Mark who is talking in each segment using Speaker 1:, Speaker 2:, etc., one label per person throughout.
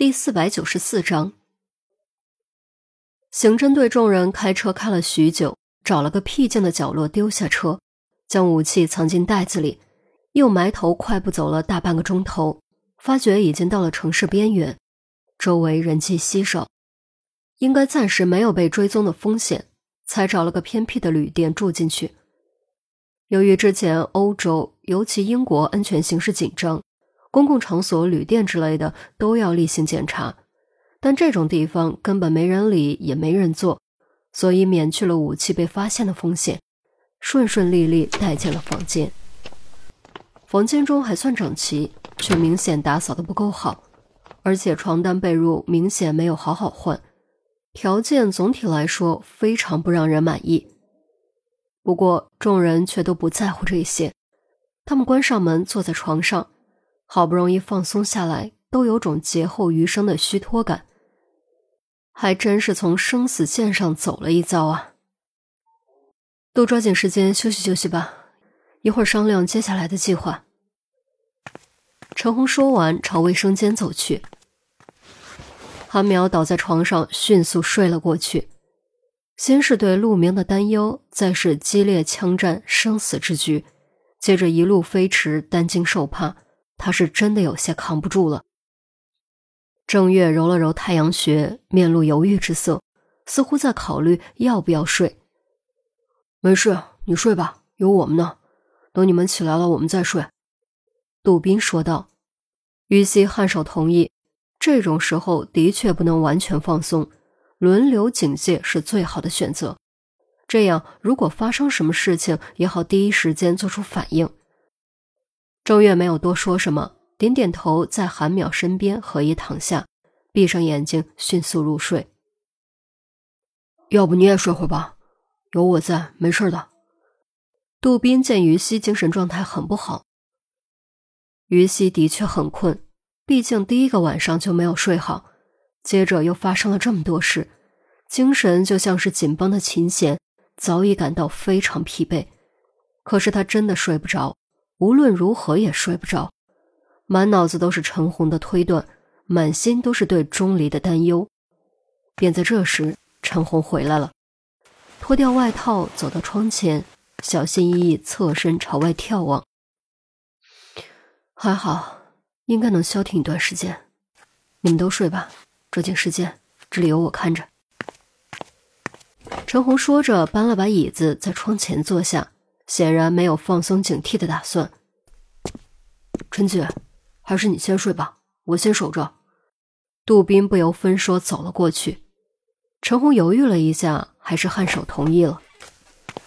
Speaker 1: 第四百九十四章，刑侦队众人开车开了许久，找了个僻静的角落丢下车，将武器藏进袋子里，又埋头快步走了大半个钟头，发觉已经到了城市边缘，周围人迹稀少，应该暂时没有被追踪的风险，才找了个偏僻的旅店住进去。由于之前欧洲，尤其英国安全形势紧张。公共场所、旅店之类的都要例行检查，但这种地方根本没人理，也没人做，所以免去了武器被发现的风险，顺顺利利带进了房间。房间中还算整齐，却明显打扫的不够好，而且床单被褥明显没有好好换，条件总体来说非常不让人满意。不过众人却都不在乎这些，他们关上门，坐在床上。好不容易放松下来，都有种劫后余生的虚脱感，还真是从生死线上走了一遭啊！都抓紧时间休息休息吧，一会儿商量接下来的计划。陈红说完，朝卫生间走去。韩苗倒在床上，迅速睡了过去。先是对陆明的担忧，再是激烈枪战、生死之局，接着一路飞驰，担惊受怕。他是真的有些扛不住了。正月揉了揉太阳穴，面露犹豫之色，似乎在考虑要不要睡。
Speaker 2: 没事，你睡吧，有我们呢。等你们起来了，我们再睡。”
Speaker 1: 杜宾说道。于西颔首同意。这种时候的确不能完全放松，轮流警戒是最好的选择。这样，如果发生什么事情，也好第一时间做出反应。周月没有多说什么，点点头，在韩淼身边合衣躺下，闭上眼睛，迅速入睡。
Speaker 2: 要不你也睡会吧，有我在，没事的。
Speaker 1: 杜宾见于西精神状态很不好，于西的确很困，毕竟第一个晚上就没有睡好，接着又发生了这么多事，精神就像是紧绷的琴弦，早已感到非常疲惫。可是他真的睡不着。无论如何也睡不着，满脑子都是陈红的推断，满心都是对钟离的担忧。便在这时，陈红回来了，脱掉外套，走到窗前，小心翼翼侧身朝外眺望。还好，应该能消停一段时间。你们都睡吧，抓紧时间，这里有我看着。陈红说着，搬了把椅子在窗前坐下。显然没有放松警惕的打算。
Speaker 2: 陈姐，还是你先睡吧，我先守着。
Speaker 1: 杜宾不由分说走了过去。陈红犹豫了一下，还是颔首同意了。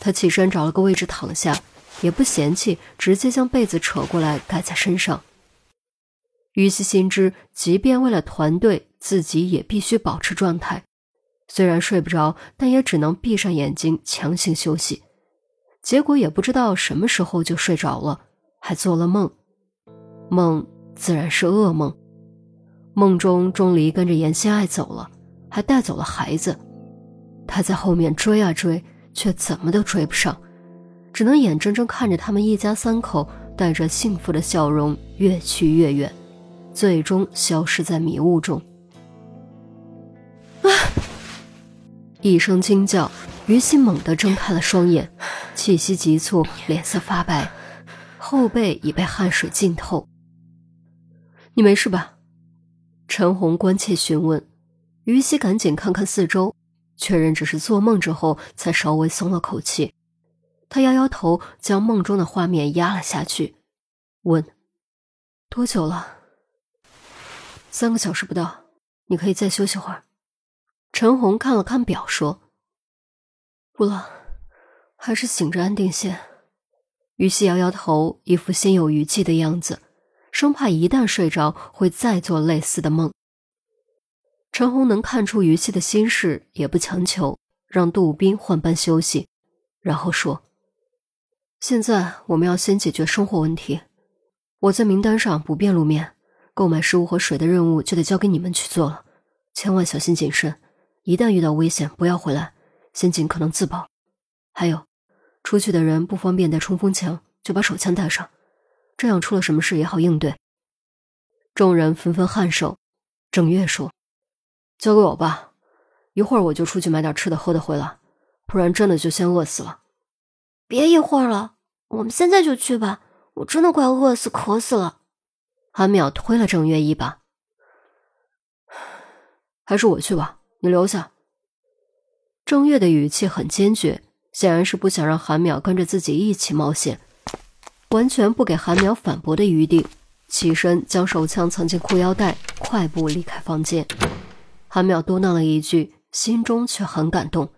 Speaker 1: 他起身找了个位置躺下，也不嫌弃，直接将被子扯过来盖在身上。于西心知，即便为了团队，自己也必须保持状态。虽然睡不着，但也只能闭上眼睛强行休息。结果也不知道什么时候就睡着了，还做了梦，梦自然是噩梦。梦中钟离跟着严心爱走了，还带走了孩子。他在后面追啊追，却怎么都追不上，只能眼睁睁看着他们一家三口带着幸福的笑容越去越远，最终消失在迷雾中。啊！一声惊叫。于心猛地睁开了双眼，气息急促，脸色发白，后背已被汗水浸透。你没事吧？陈红关切询问。于西赶紧看看四周，确认只是做梦之后，才稍微松了口气。他摇摇头，将梦中的画面压了下去，问：“多久了？”“三个小时不到，你可以再休息会儿。”陈红看了看表，说。不了，还是醒着安定些。于西摇摇头，一副心有余悸的样子，生怕一旦睡着会再做类似的梦。陈红能看出于西的心事，也不强求，让杜宾换班休息，然后说：“现在我们要先解决生活问题。我在名单上不便露面，购买食物和水的任务就得交给你们去做了，千万小心谨慎，一旦遇到危险，不要回来。”先尽可能自保，还有，出去的人不方便带冲锋枪，就把手枪带上，这样出了什么事也好应对。众人纷纷颔首，郑月说：“
Speaker 2: 交给我吧，一会儿我就出去买点吃的喝的回来，不然真的就先饿死了。”
Speaker 3: 别一会儿了，我们现在就去吧，我真的快饿死、渴死了。
Speaker 1: 韩淼推了郑月一把：“
Speaker 2: 还是我去吧，你留下。”
Speaker 1: 郑月的语气很坚决，显然是不想让韩淼跟着自己一起冒险，完全不给韩淼反驳的余地。起身将手枪藏进裤腰带，快步离开房间。韩淼嘟囔了一句，心中却很感动，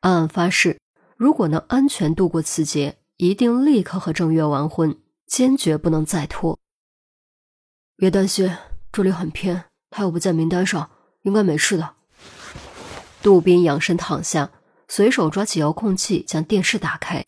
Speaker 1: 暗暗发誓：如果能安全度过此劫，一定立刻和郑月完婚，坚决不能再拖。
Speaker 2: 别担心，这里很偏，他又不在名单上，应该没事的。
Speaker 1: 杜宾仰身躺下，随手抓起遥控器将电视打开。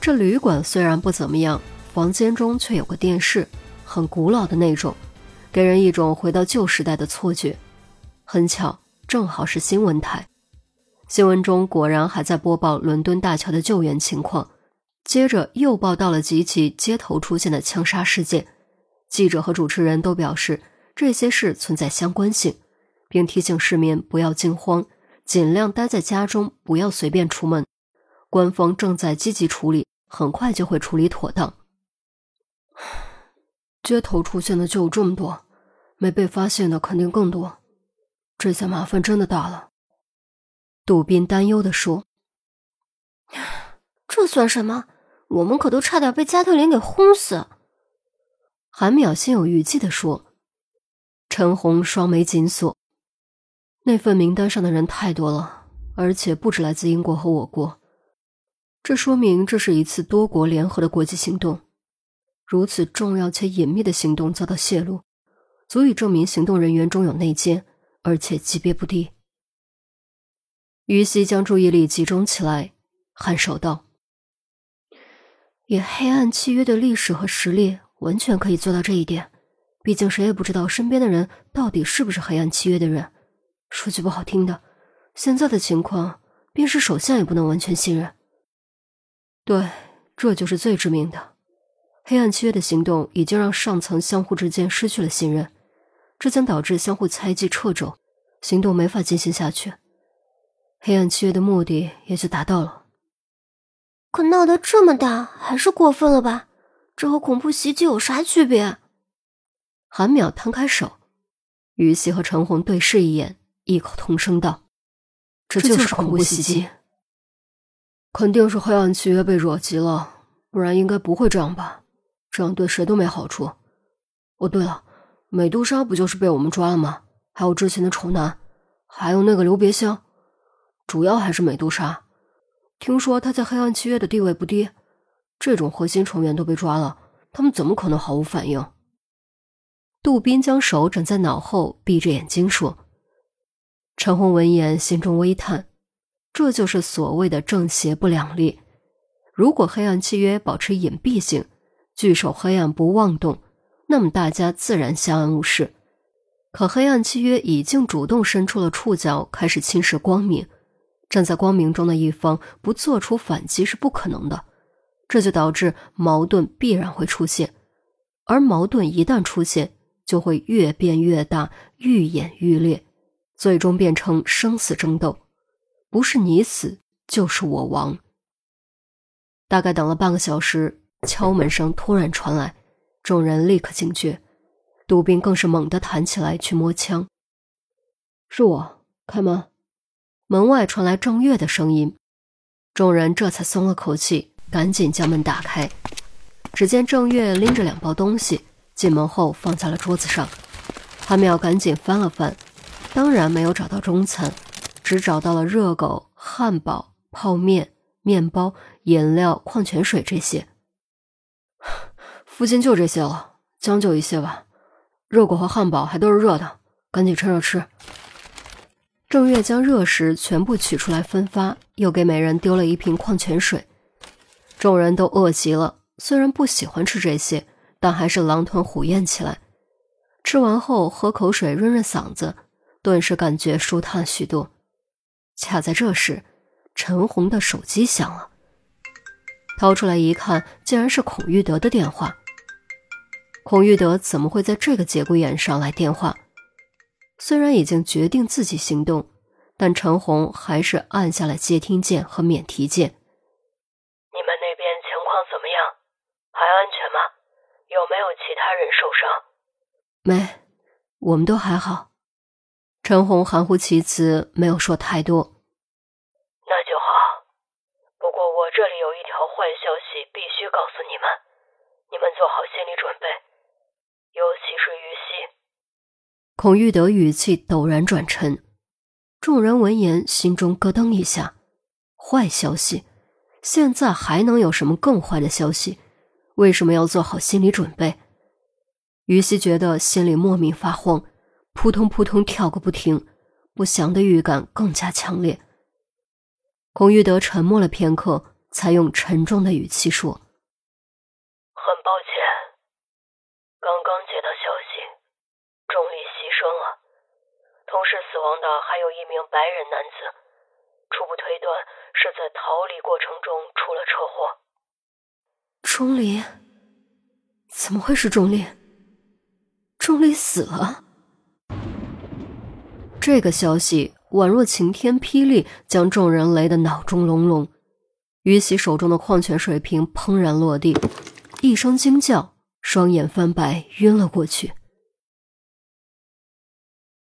Speaker 1: 这旅馆虽然不怎么样，房间中却有个电视。很古老的那种，给人一种回到旧时代的错觉。很巧，正好是新闻台。新闻中果然还在播报伦敦大桥的救援情况，接着又报道了几起街头出现的枪杀事件。记者和主持人都表示这些事存在相关性，并提醒市民不要惊慌，尽量待在家中，不要随便出门。官方正在积极处理，很快就会处理妥当。
Speaker 2: 街头出现的就有这么多，没被发现的肯定更多，这下麻烦真的大了。
Speaker 1: 杜宾担忧地说：“
Speaker 3: 这算什么？我们可都差点被加特林给轰死。”
Speaker 1: 韩淼心有余悸地说。陈红双眉紧锁，那份名单上的人太多了，而且不止来自英国和我国，这说明这是一次多国联合的国际行动。如此重要且隐秘的行动遭到泄露，足以证明行动人员中有内奸，而且级别不低。于西将注意力集中起来，颔首道：“
Speaker 3: 以黑暗契约的历史和实力，完全可以做到这一点。毕竟谁也不知道身边的人到底是不是黑暗契约的人。说句不好听的，现在的情况，便是首相也不能完全信任。
Speaker 2: 对，这就是最致命的。”黑暗契约的行动已经让上层相互之间失去了信任，这将导致相互猜忌掣肘，行动没法进行下去。黑暗契约的目的也就达到了。
Speaker 3: 可闹得这么大，还是过分了吧？这和恐怖袭击有啥区别？
Speaker 1: 韩淼摊开手，于西和陈红对视一眼，异口同声道：“
Speaker 2: 这就是恐怖袭击，肯定是黑暗契约被惹急了，不然应该不会这样吧？”这样对谁都没好处。哦，对了，美杜莎不就是被我们抓了吗？还有之前的丑男，还有那个刘别香，主要还是美杜莎。听说他在黑暗契约的地位不低，这种核心成员都被抓了，他们怎么可能毫无反应？
Speaker 1: 杜宾将手枕在脑后，闭着眼睛说。陈红闻言心中微叹，这就是所谓的正邪不两立。如果黑暗契约保持隐蔽性，据守黑暗不妄动，那么大家自然相安无事。可黑暗契约已经主动伸出了触角，开始侵蚀光明。站在光明中的一方不做出反击是不可能的，这就导致矛盾必然会出现。而矛盾一旦出现，就会越变越大，愈演愈烈，最终变成生死争斗，不是你死就是我亡。大概等了半个小时。敲门声突然传来，众人立刻警觉，杜宾更是猛地弹起来去摸枪。
Speaker 2: 是我，开门。
Speaker 1: 门外传来郑月的声音，众人这才松了口气，赶紧将门打开。只见郑月拎着两包东西进门后放在了桌子上，韩淼赶紧翻了翻，当然没有找到中餐，只找到了热狗、汉堡、泡面、面包、饮料、矿泉水这些。
Speaker 2: 附近就这些了，将就一些吧。热狗和汉堡还都是热的，赶紧趁热吃。
Speaker 1: 郑月将热食全部取出来分发，又给每人丢了一瓶矿泉水。众人都饿极了，虽然不喜欢吃这些，但还是狼吞虎咽起来。吃完后喝口水润润嗓子，顿时感觉舒坦了许多。恰在这时，陈红的手机响了，掏出来一看，竟然是孔玉德的电话。孔玉德怎么会在这个节骨眼上来电话？虽然已经决定自己行动，但陈红还是按下了接听键和免提键。
Speaker 4: 你们那边情况怎么样？还安全吗？有没有其他人受伤？
Speaker 1: 没，我们都还好。陈红含糊其辞，没有说太多。
Speaker 4: 那就好。不过我这里有一条坏消息，必须告诉你们，你们做好心理准备，尤其是于西。
Speaker 1: 孔玉德语气陡然转沉，众人闻言心中咯噔一下。坏消息？现在还能有什么更坏的消息？为什么要做好心理准备？于西觉得心里莫名发慌。扑通扑通跳个不停，不祥的预感更加强烈。孔玉德沉默了片刻，才用沉重的语气说：“
Speaker 4: 很抱歉，刚刚接到消息，钟离牺牲了，同时死亡的还有一名白人男子，初步推断是在逃离过程中出了车祸。”
Speaker 1: 钟离？怎么会是钟离？钟离死了？这个消息宛若晴天霹雳，将众人雷得脑中隆隆。于喜手中的矿泉水瓶砰然落地，一声惊叫，双眼翻白，晕了过去。